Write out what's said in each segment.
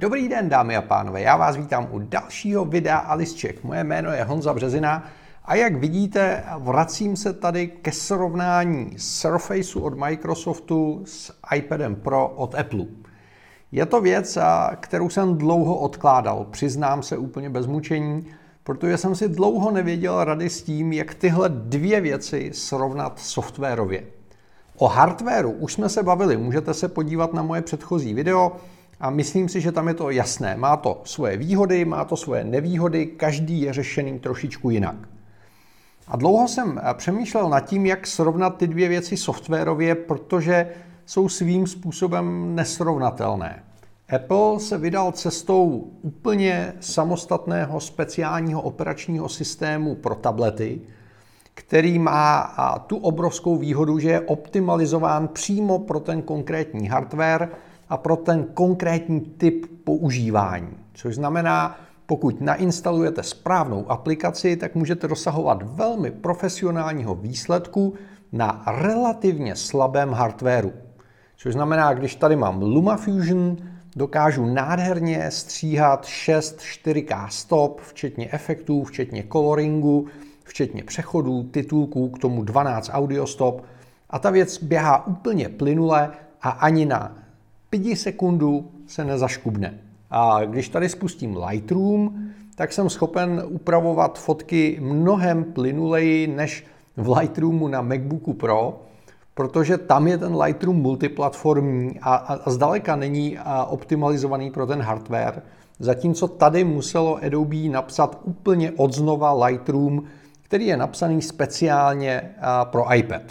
Dobrý den, dámy a pánové, já vás vítám u dalšího videa Alisček. Moje jméno je Honza Březina a jak vidíte, vracím se tady ke srovnání Surfaceu od Microsoftu s iPadem Pro od Apple. Je to věc, kterou jsem dlouho odkládal, přiznám se úplně bez mučení, protože jsem si dlouho nevěděl rady s tím, jak tyhle dvě věci srovnat softwarově. O hardwareu už jsme se bavili, můžete se podívat na moje předchozí video a myslím si, že tam je to jasné. Má to svoje výhody, má to svoje nevýhody, každý je řešený trošičku jinak. A dlouho jsem přemýšlel nad tím, jak srovnat ty dvě věci softwarově, protože jsou svým způsobem nesrovnatelné. Apple se vydal cestou úplně samostatného speciálního operačního systému pro tablety, který má tu obrovskou výhodu, že je optimalizován přímo pro ten konkrétní hardware a pro ten konkrétní typ používání. Což znamená, pokud nainstalujete správnou aplikaci, tak můžete dosahovat velmi profesionálního výsledku na relativně slabém hardwareu. Což znamená, když tady mám LumaFusion, dokážu nádherně stříhat 6 4K stop, včetně efektů, včetně coloringu, včetně přechodů, titulků, k tomu 12 audio stop a ta věc běhá úplně plynule a ani na 5 sekundů se nezaškubne. A když tady spustím Lightroom, tak jsem schopen upravovat fotky mnohem plynuleji než v Lightroomu na MacBooku Pro, protože tam je ten Lightroom multiplatformní a, a, a zdaleka není a, optimalizovaný pro ten hardware, zatímco tady muselo Adobe napsat úplně odznova Lightroom, který je napsaný speciálně pro iPad.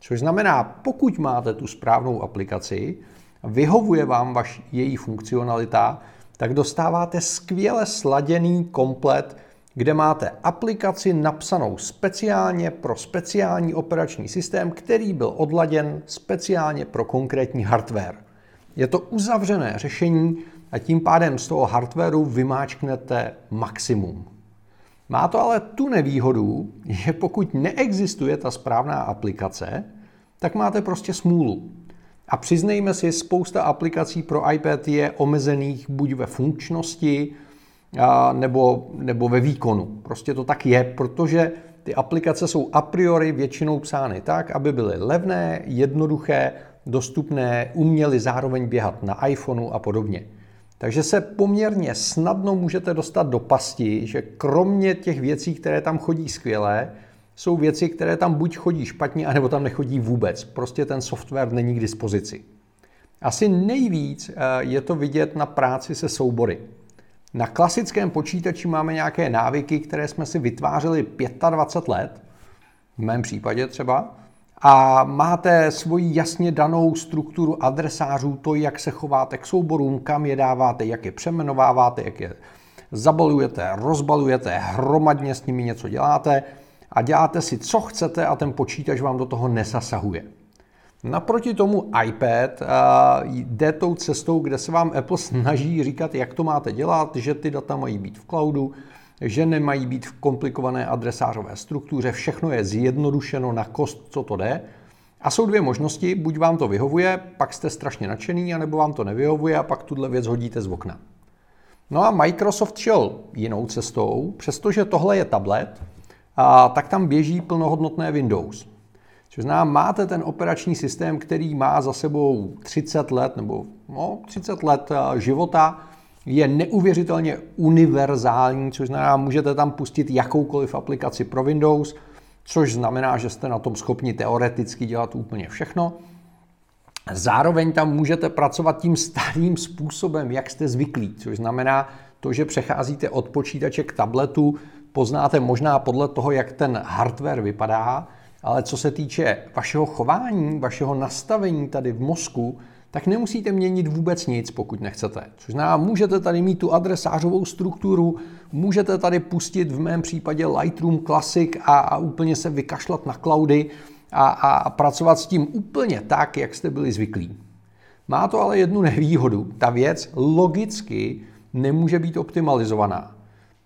Což znamená, pokud máte tu správnou aplikaci, vyhovuje vám vaš, její funkcionalita, tak dostáváte skvěle sladěný komplet, kde máte aplikaci napsanou speciálně pro speciální operační systém, který byl odladěn speciálně pro konkrétní hardware. Je to uzavřené řešení a tím pádem z toho hardwareu vymáčknete maximum. Má to ale tu nevýhodu, že pokud neexistuje ta správná aplikace, tak máte prostě smůlu. A přiznejme si, spousta aplikací pro iPad je omezených buď ve funkčnosti, nebo, nebo ve výkonu. Prostě to tak je, protože ty aplikace jsou a priori většinou psány tak, aby byly levné, jednoduché, dostupné, uměly zároveň běhat na iPhoneu a podobně. Takže se poměrně snadno můžete dostat do pasti, že kromě těch věcí, které tam chodí skvěle, jsou věci, které tam buď chodí špatně, anebo tam nechodí vůbec. Prostě ten software není k dispozici. Asi nejvíc eh, je to vidět na práci se soubory. Na klasickém počítači máme nějaké návyky, které jsme si vytvářeli 25 let, v mém případě třeba, a máte svoji jasně danou strukturu adresářů, to, jak se chováte k souborům, kam je dáváte, jak je přemenováváte, jak je zabalujete, rozbalujete, hromadně s nimi něco děláte a děláte si, co chcete a ten počítač vám do toho nesasahuje. Naproti tomu iPad jde tou cestou, kde se vám Apple snaží říkat, jak to máte dělat, že ty data mají být v cloudu, že nemají být v komplikované adresářové struktuře, všechno je zjednodušeno na kost, co to jde. A jsou dvě možnosti, buď vám to vyhovuje, pak jste strašně nadšený, anebo vám to nevyhovuje a pak tuhle věc hodíte z okna. No a Microsoft šel jinou cestou, přestože tohle je tablet, a tak tam běží plnohodnotné Windows. Což znamená, máte ten operační systém, který má za sebou 30 let nebo no, 30 let eh, života, je neuvěřitelně univerzální, což znamená, můžete tam pustit jakoukoliv aplikaci pro Windows, což znamená, že jste na tom schopni teoreticky dělat úplně všechno. Zároveň tam můžete pracovat tím starým způsobem, jak jste zvyklí, což znamená to, že přecházíte od počítače k tabletu, poznáte možná podle toho, jak ten hardware vypadá, ale co se týče vašeho chování, vašeho nastavení tady v mozku, tak nemusíte měnit vůbec nic, pokud nechcete. Což znamená, můžete tady mít tu adresářovou strukturu, můžete tady pustit v mém případě Lightroom Classic a, a úplně se vykašlat na cloudy a, a pracovat s tím úplně tak, jak jste byli zvyklí. Má to ale jednu nevýhodu. Ta věc logicky nemůže být optimalizovaná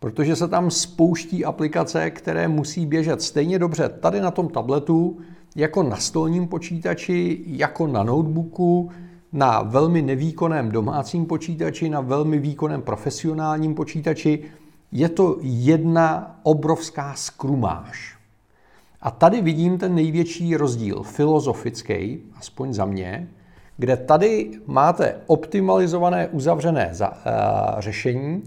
protože se tam spouští aplikace, které musí běžet stejně dobře tady na tom tabletu, jako na stolním počítači, jako na notebooku, na velmi nevýkonném domácím počítači, na velmi výkonném profesionálním počítači. Je to jedna obrovská skrumáž. A tady vidím ten největší rozdíl filozofický, aspoň za mě, kde tady máte optimalizované uzavřené za, uh, řešení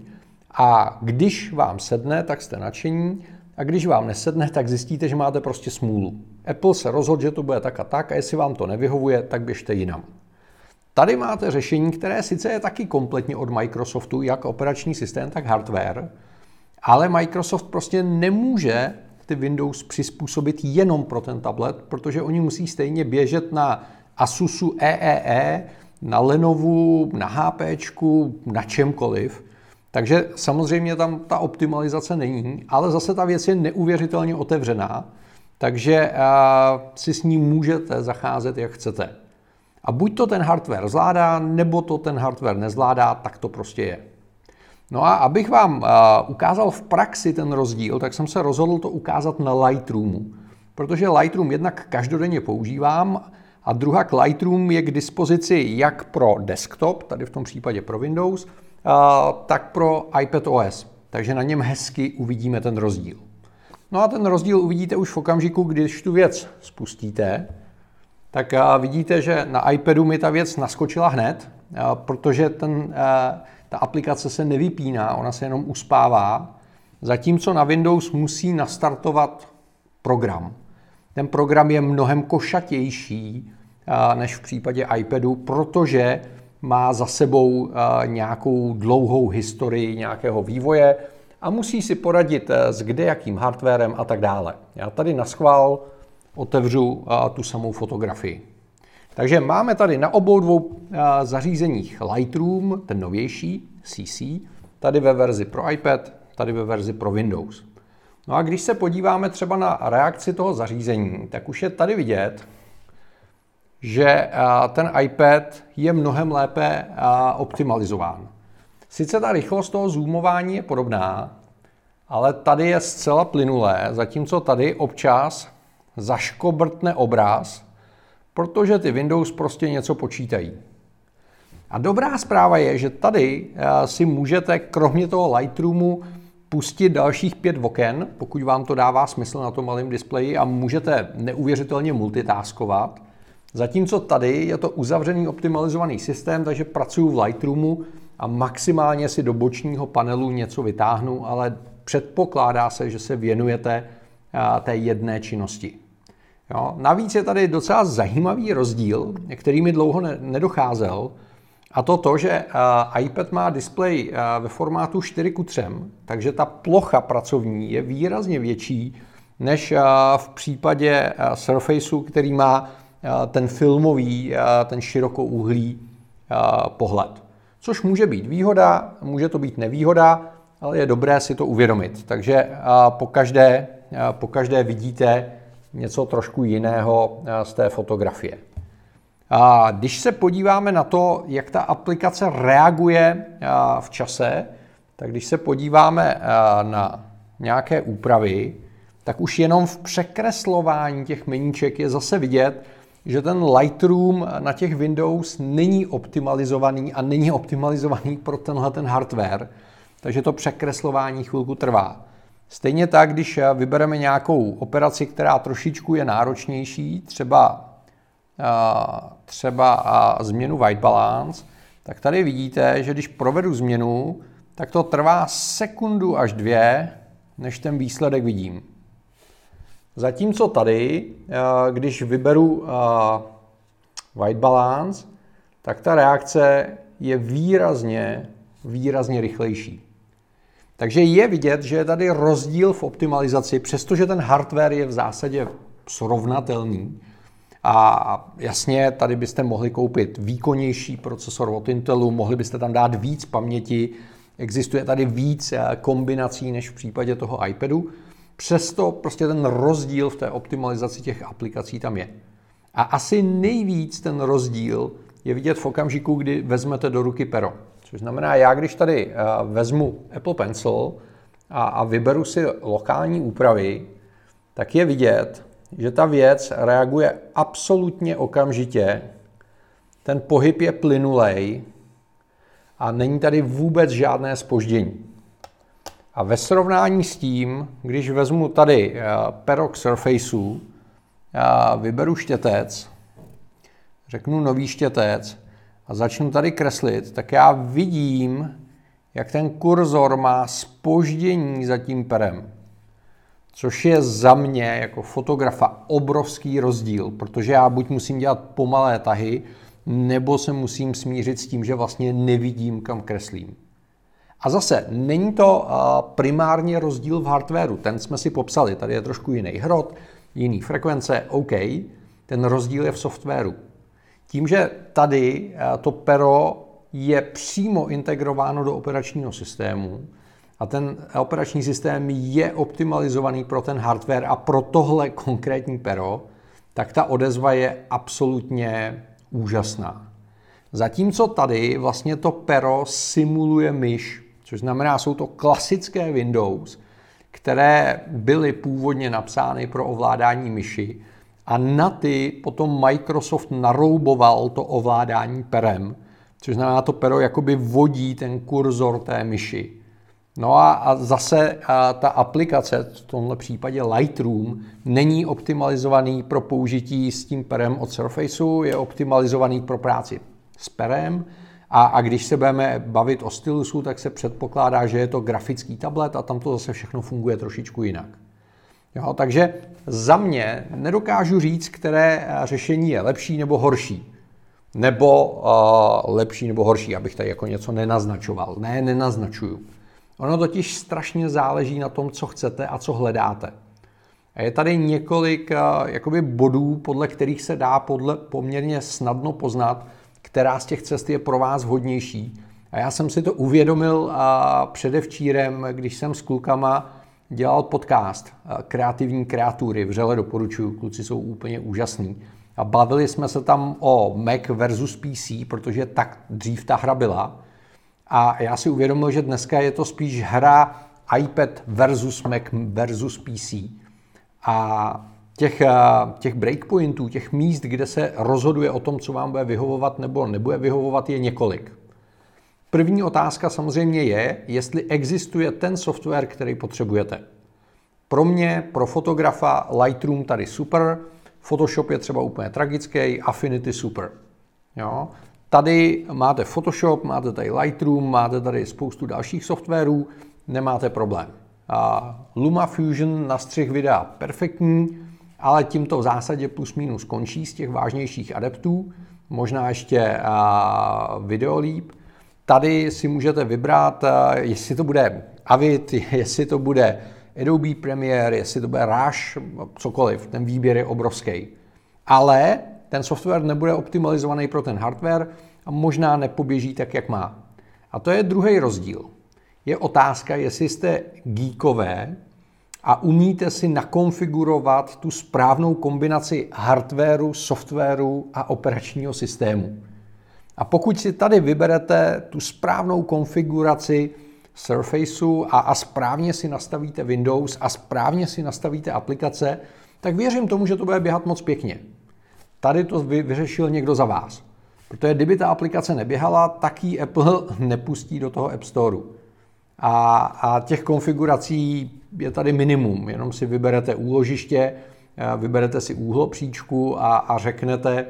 a když vám sedne, tak jste nadšení a když vám nesedne, tak zjistíte, že máte prostě smůlu. Apple se rozhodl, že to bude tak a tak a jestli vám to nevyhovuje, tak běžte jinam. Tady máte řešení, které sice je taky kompletně od Microsoftu, jak operační systém, tak hardware, ale Microsoft prostě nemůže ty Windows přizpůsobit jenom pro ten tablet, protože oni musí stejně běžet na Asusu EEE, e, na Lenovu, na HP, na čemkoliv. Takže samozřejmě tam ta optimalizace není, ale zase ta věc je neuvěřitelně otevřená, takže si s ní můžete zacházet, jak chcete. A buď to ten hardware zvládá, nebo to ten hardware nezvládá, tak to prostě je. No a abych vám ukázal v praxi ten rozdíl, tak jsem se rozhodl to ukázat na Lightroomu. Protože Lightroom jednak každodenně používám a druhá Lightroom je k dispozici jak pro desktop, tady v tom případě pro Windows, tak pro iPad OS. Takže na něm hezky uvidíme ten rozdíl. No a ten rozdíl uvidíte už v okamžiku, když tu věc spustíte, tak vidíte, že na iPadu mi ta věc naskočila hned, protože ten, ta aplikace se nevypíná, ona se jenom uspává, zatímco na Windows musí nastartovat program. Ten program je mnohem košatější než v případě iPadu, protože má za sebou nějakou dlouhou historii nějakého vývoje a musí si poradit e, s kde jakým hardwarem a tak dále. Já tady na schvál otevřu tu samou fotografii. Takže máme tady na obou dvou zařízeních Lightroom, ten novější CC, tady ve verzi pro iPad, tady ve verzi pro Windows. No a když se podíváme třeba na reakci toho zařízení, tak už je tady vidět, že ten iPad je mnohem lépe optimalizován. Sice ta rychlost toho zoomování je podobná, ale tady je zcela plynulé, zatímco tady občas zaškobrtne obraz, protože ty Windows prostě něco počítají. A dobrá zpráva je, že tady si můžete kromě toho Lightroomu pustit dalších pět oken, pokud vám to dává smysl na tom malém displeji a můžete neuvěřitelně multitaskovat. Zatímco tady je to uzavřený optimalizovaný systém, takže pracuji v Lightroomu a maximálně si do bočního panelu něco vytáhnu, ale předpokládá se, že se věnujete té jedné činnosti. Jo? Navíc je tady docela zajímavý rozdíl, který mi dlouho nedocházel, a to to, že iPad má displej ve formátu 4 k 3, takže ta plocha pracovní je výrazně větší než v případě Surfaceu, který má ten filmový, ten širokouhlý pohled. Což může být výhoda, může to být nevýhoda, ale je dobré si to uvědomit. Takže po každé, po každé vidíte něco trošku jiného z té fotografie. A když se podíváme na to, jak ta aplikace reaguje v čase, tak když se podíváme na nějaké úpravy, tak už jenom v překreslování těch meníček je zase vidět, že ten Lightroom na těch Windows není optimalizovaný a není optimalizovaný pro tenhle ten hardware, takže to překreslování chvilku trvá. Stejně tak, když vybereme nějakou operaci, která trošičku je náročnější, třeba, třeba změnu white balance, tak tady vidíte, že když provedu změnu, tak to trvá sekundu až dvě, než ten výsledek vidím. Zatímco tady, když vyberu white balance, tak ta reakce je výrazně, výrazně rychlejší. Takže je vidět, že je tady rozdíl v optimalizaci, přestože ten hardware je v zásadě srovnatelný. A jasně, tady byste mohli koupit výkonnější procesor od Intelu, mohli byste tam dát víc paměti, existuje tady víc eh, kombinací než v případě toho iPadu. Přesto prostě ten rozdíl v té optimalizaci těch aplikací tam je. A asi nejvíc ten rozdíl je vidět v okamžiku, kdy vezmete do ruky pero. Což znamená, já když tady eh, vezmu Apple Pencil a, a vyberu si lokální úpravy, tak je vidět, že ta věc reaguje absolutně okamžitě ten pohyb je plynulej a není tady vůbec žádné spoždění. A ve srovnání s tím, když vezmu tady eh, perok Surfaceu, vyberu štětec, řeknu nový štětec a začnu tady kreslit, tak já vidím, jak ten kurzor má spoždění za tím perem. Což je za mě jako fotografa obrovský rozdíl, protože já buď musím dělat pomalé tahy, nebo se musím smířit s tím, že vlastně nevidím, kam kreslím. A zase, není to primárně rozdíl v hardwareu, ten jsme si popsali, tady je trošku jiný hrot, jiný frekvence, OK, ten rozdíl je v softwaru. Tím, že tady to pero je přímo integrováno do operačního systému a ten operační systém je optimalizovaný pro ten hardware a pro tohle konkrétní pero, tak ta odezva je absolutně úžasná. Zatímco tady vlastně to pero simuluje myš, což znamená, jsou to klasické Windows, které byly původně napsány pro ovládání myši a na ty potom Microsoft narouboval to ovládání perem, což znamená, to pero jakoby vodí ten kurzor té myši. No a, a zase a ta aplikace, v tomhle případě Lightroom, není optimalizovaný pro použití s tím perem od Surfaceu, je optimalizovaný pro práci s perem a, a když se budeme bavit o stylusu, tak se předpokládá, že je to grafický tablet a tam to zase všechno funguje trošičku jinak. Jo, takže za mě nedokážu říct, které řešení je lepší nebo horší. Nebo uh, lepší nebo horší, abych tady jako něco nenaznačoval. Ne, nenaznačuju. Ono totiž strašně záleží na tom, co chcete a co hledáte. A je tady několik uh, jakoby bodů, podle kterých se dá podle, poměrně snadno poznat, která z těch cest je pro vás vhodnější. A já jsem si to uvědomil uh, předevčírem, když jsem s klukama dělal podcast Kreativní kreatury. Vřele doporučuju, kluci jsou úplně úžasní. A bavili jsme se tam o Mac versus PC, protože tak dřív ta hra byla. A já si uvědomil, že dneska je to spíš hra iPad versus Mac versus PC. A těch, eh, těch breakpointů, těch míst, kde se rozhoduje o tom, co vám bude vyhovovat nebo nebude vyhovovat, je několik. První otázka samozřejmě je, jestli existuje ten software, který potřebujete. Pro mě, pro fotografa, Lightroom tady super, Photoshop je třeba úplně tragický, Affinity super. Jo? Tady máte Photoshop, máte tady Lightroom, máte tady spoustu dalších softwarů, nemáte problém. A LumaFusion na střih videa perfektní, ale tímto v zásadě plus minus končí z těch vážnějších adeptů, možná ještě Videolíp. Tady si můžete vybrat, jestli to bude Avid, jestli to bude Adobe Premiere, jestli to bude Rush, cokoliv, ten výběr je obrovský. Ale ten software nebude optimalizovaný pro ten hardware a možná nepoběží tak, jak má. A to je druhý rozdíl. Je otázka, jestli jste geekové a umíte si nakonfigurovat tu správnou kombinaci hardwareu, softwaru a operačního systému. A pokud si tady vyberete tu správnou konfiguraci Surfaceu a, a správně si nastavíte Windows a správně si nastavíte aplikace, tak věřím tomu, že to bude běhat moc pěkně. Tady to vy, vyřešil někdo za vás. Protože kdyby ta aplikace neběhala, tak ji Apple nepustí do toho App Store. A, a těch konfigurací je tady minimum. Jenom si vyberete úložiště, vyberete si úhlopříčku a, a řeknete,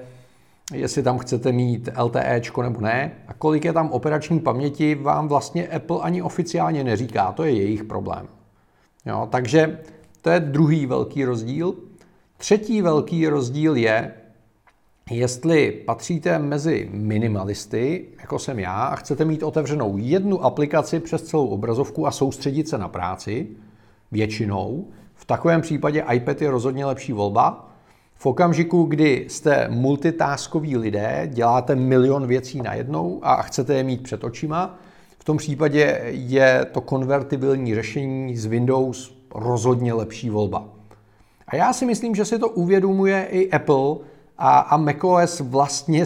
jestli tam chcete mít LTE nebo ne a kolik je tam operační paměti, vám vlastně Apple ani oficiálně neříká, to je jejich problém. Jo, takže to je druhý velký rozdíl. Třetí velký rozdíl je, jestli patříte mezi minimalisty, jako jsem já, a chcete mít otevřenou jednu aplikaci přes celou obrazovku a soustředit se na práci, většinou, v takovém případě iPad je rozhodně lepší volba, v okamžiku, kdy jste multitaskoví lidé, děláte milion věcí najednou a chcete je mít před očima, v tom případě je to konvertibilní řešení z Windows rozhodně lepší volba. A já si myslím, že si to uvědomuje i Apple a, a macOS vlastně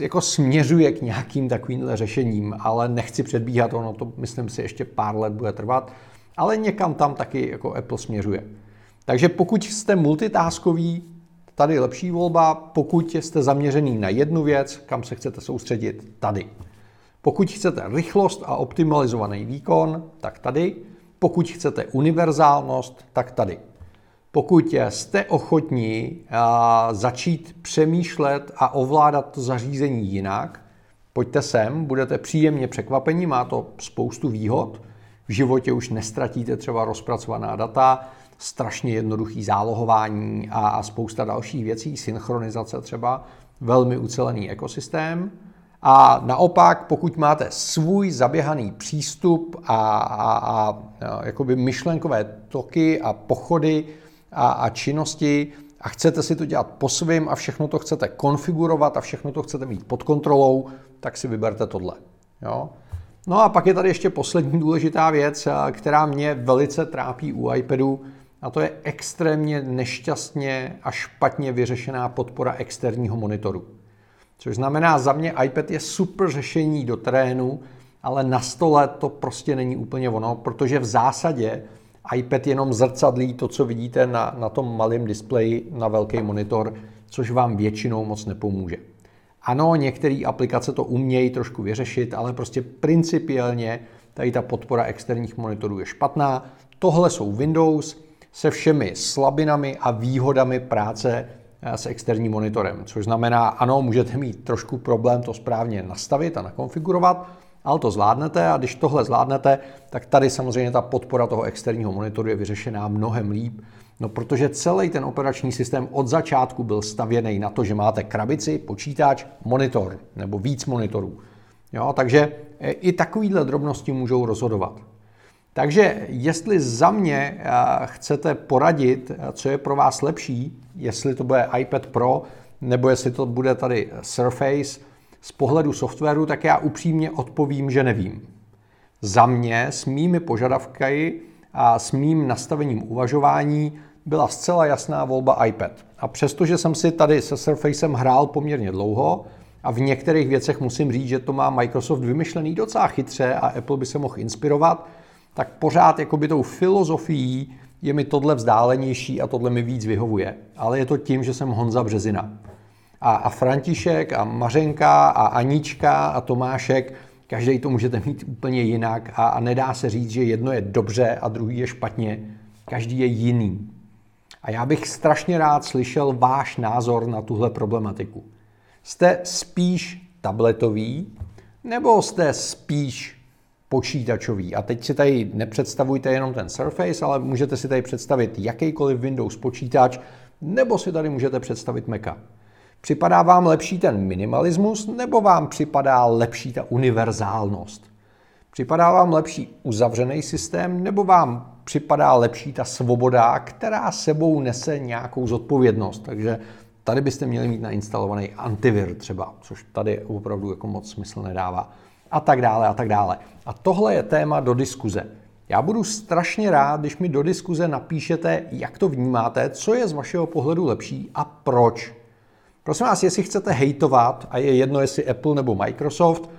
jako směřuje k nějakým takovýmhle řešením, ale nechci předbíhat, ono to myslím si ještě pár let bude trvat, ale někam tam taky jako Apple směřuje. Takže pokud jste multitaskový, tady lepší volba, pokud jste zaměřený na jednu věc, kam se chcete soustředit, tady. Pokud chcete rychlost a optimalizovaný výkon, tak tady. Pokud chcete univerzálnost, tak tady. Pokud jste ochotní začít přemýšlet a ovládat to zařízení jinak, pojďte sem, budete příjemně překvapení, má to spoustu výhod. V životě už nestratíte třeba rozpracovaná data, strašně jednoduchý zálohování a spousta dalších věcí, synchronizace třeba, velmi ucelený ekosystém. A naopak, pokud máte svůj zaběhaný přístup a, a, a, a jakoby myšlenkové toky a pochody a, a činnosti a chcete si to dělat po svým a všechno to chcete konfigurovat a všechno to chcete mít pod kontrolou, tak si vyberte tohle. Jo? No a pak je tady ještě poslední důležitá věc, která mě velice trápí u iPadu, a to je extrémně nešťastně a špatně vyřešená podpora externího monitoru. Což znamená, za mě iPad je super řešení do terénu, ale na stole to prostě není úplně ono, protože v zásadě iPad jenom zrcadlí to, co vidíte na, na tom malém displeji na velký monitor, což vám většinou moc nepomůže. Ano, některé aplikace to umějí trošku vyřešit, ale prostě principiálně tady ta podpora externích monitorů je špatná. Tohle jsou Windows se všemi slabinami a výhodami práce eh, s externím monitorem. Což znamená, ano, můžete mít trošku problém to správně nastavit a nakonfigurovat, ale to zvládnete a když tohle zvládnete, tak tady samozřejmě ta podpora toho externího monitoru je vyřešená mnohem líp, no protože celý ten operační systém od začátku byl stavěný na to, že máte krabici, počítač, monitor nebo víc monitorů. Jo, takže eh, i takovýhle drobnosti můžou rozhodovat. Takže jestli za mě eh, chcete poradit, eh, co je pro vás lepší, jestli to bude iPad Pro nebo jestli to bude tady Surface z pohledu softwaru, tak já upřímně odpovím, že nevím. Za mě s mými požadavky a s mým nastavením uvažování byla zcela jasná volba iPad. A přestože jsem si tady se Surfacem hrál poměrně dlouho a v některých věcech musím říct, že to má Microsoft vymyšlený docela chytře a Apple by se mohl inspirovat, tak pořád jakoby tou filozofií je mi tohle vzdálenější a tohle mi víc vyhovuje. Ale je to tím, že jsem Honza Březina. A, a František a Mařenka a Anička a Tomášek, každý to můžete mít úplně jinak a, a nedá se říct, že jedno je dobře a druhý je špatně. Každý je jiný. A já bych strašně rád slyšel váš názor na tuhle problematiku. Jste spíš tabletový nebo jste spíš počítačový. A teď si tady nepředstavujte jenom ten Surface, ale můžete si tady představit jakýkoliv Windows počítač, nebo si tady můžete představit Maca. Připadá vám lepší ten minimalismus, nebo vám připadá lepší ta univerzálnost? Připadá vám lepší uzavřený systém, nebo vám připadá lepší ta svoboda, která sebou nese nějakou zodpovědnost? Takže tady byste měli mít nainstalovaný antivir třeba, což tady opravdu jako moc smysl nedává a tak dále a tak dále. A tohle je téma do diskuze. Já budu strašně rád, když mi do diskuze napíšete, jak to vnímáte, co je z vašeho pohledu lepší a proč. Prosím vás, jestli chcete hejtovat, a je jedno, jestli Apple nebo Microsoft,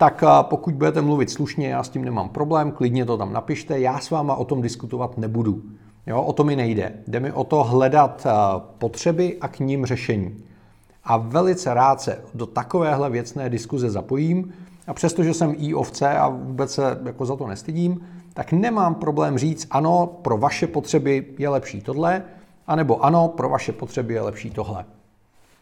tak pokud budete mluvit slušně, já s tím nemám problém, klidně to tam napište, já s váma o tom diskutovat nebudu. Jo, o to mi nejde. Jde mi o to hledat potřeby a k ním řešení. A velice rád se do takovéhle věcné diskuze zapojím, a přestože jsem i ovce a vůbec se jako za to nestydím, tak nemám problém říct, ano, pro vaše potřeby je lepší tohle, anebo ano, pro vaše potřeby je lepší tohle.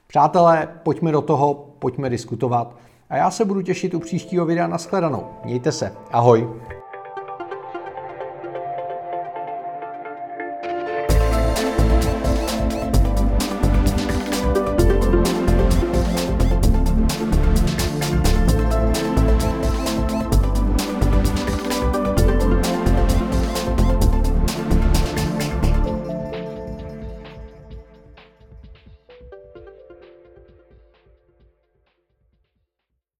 Přátelé, pojďme do toho, pojďme diskutovat a já se budu těšit u příštího videa. Nashledanou. Mějte se. Ahoj.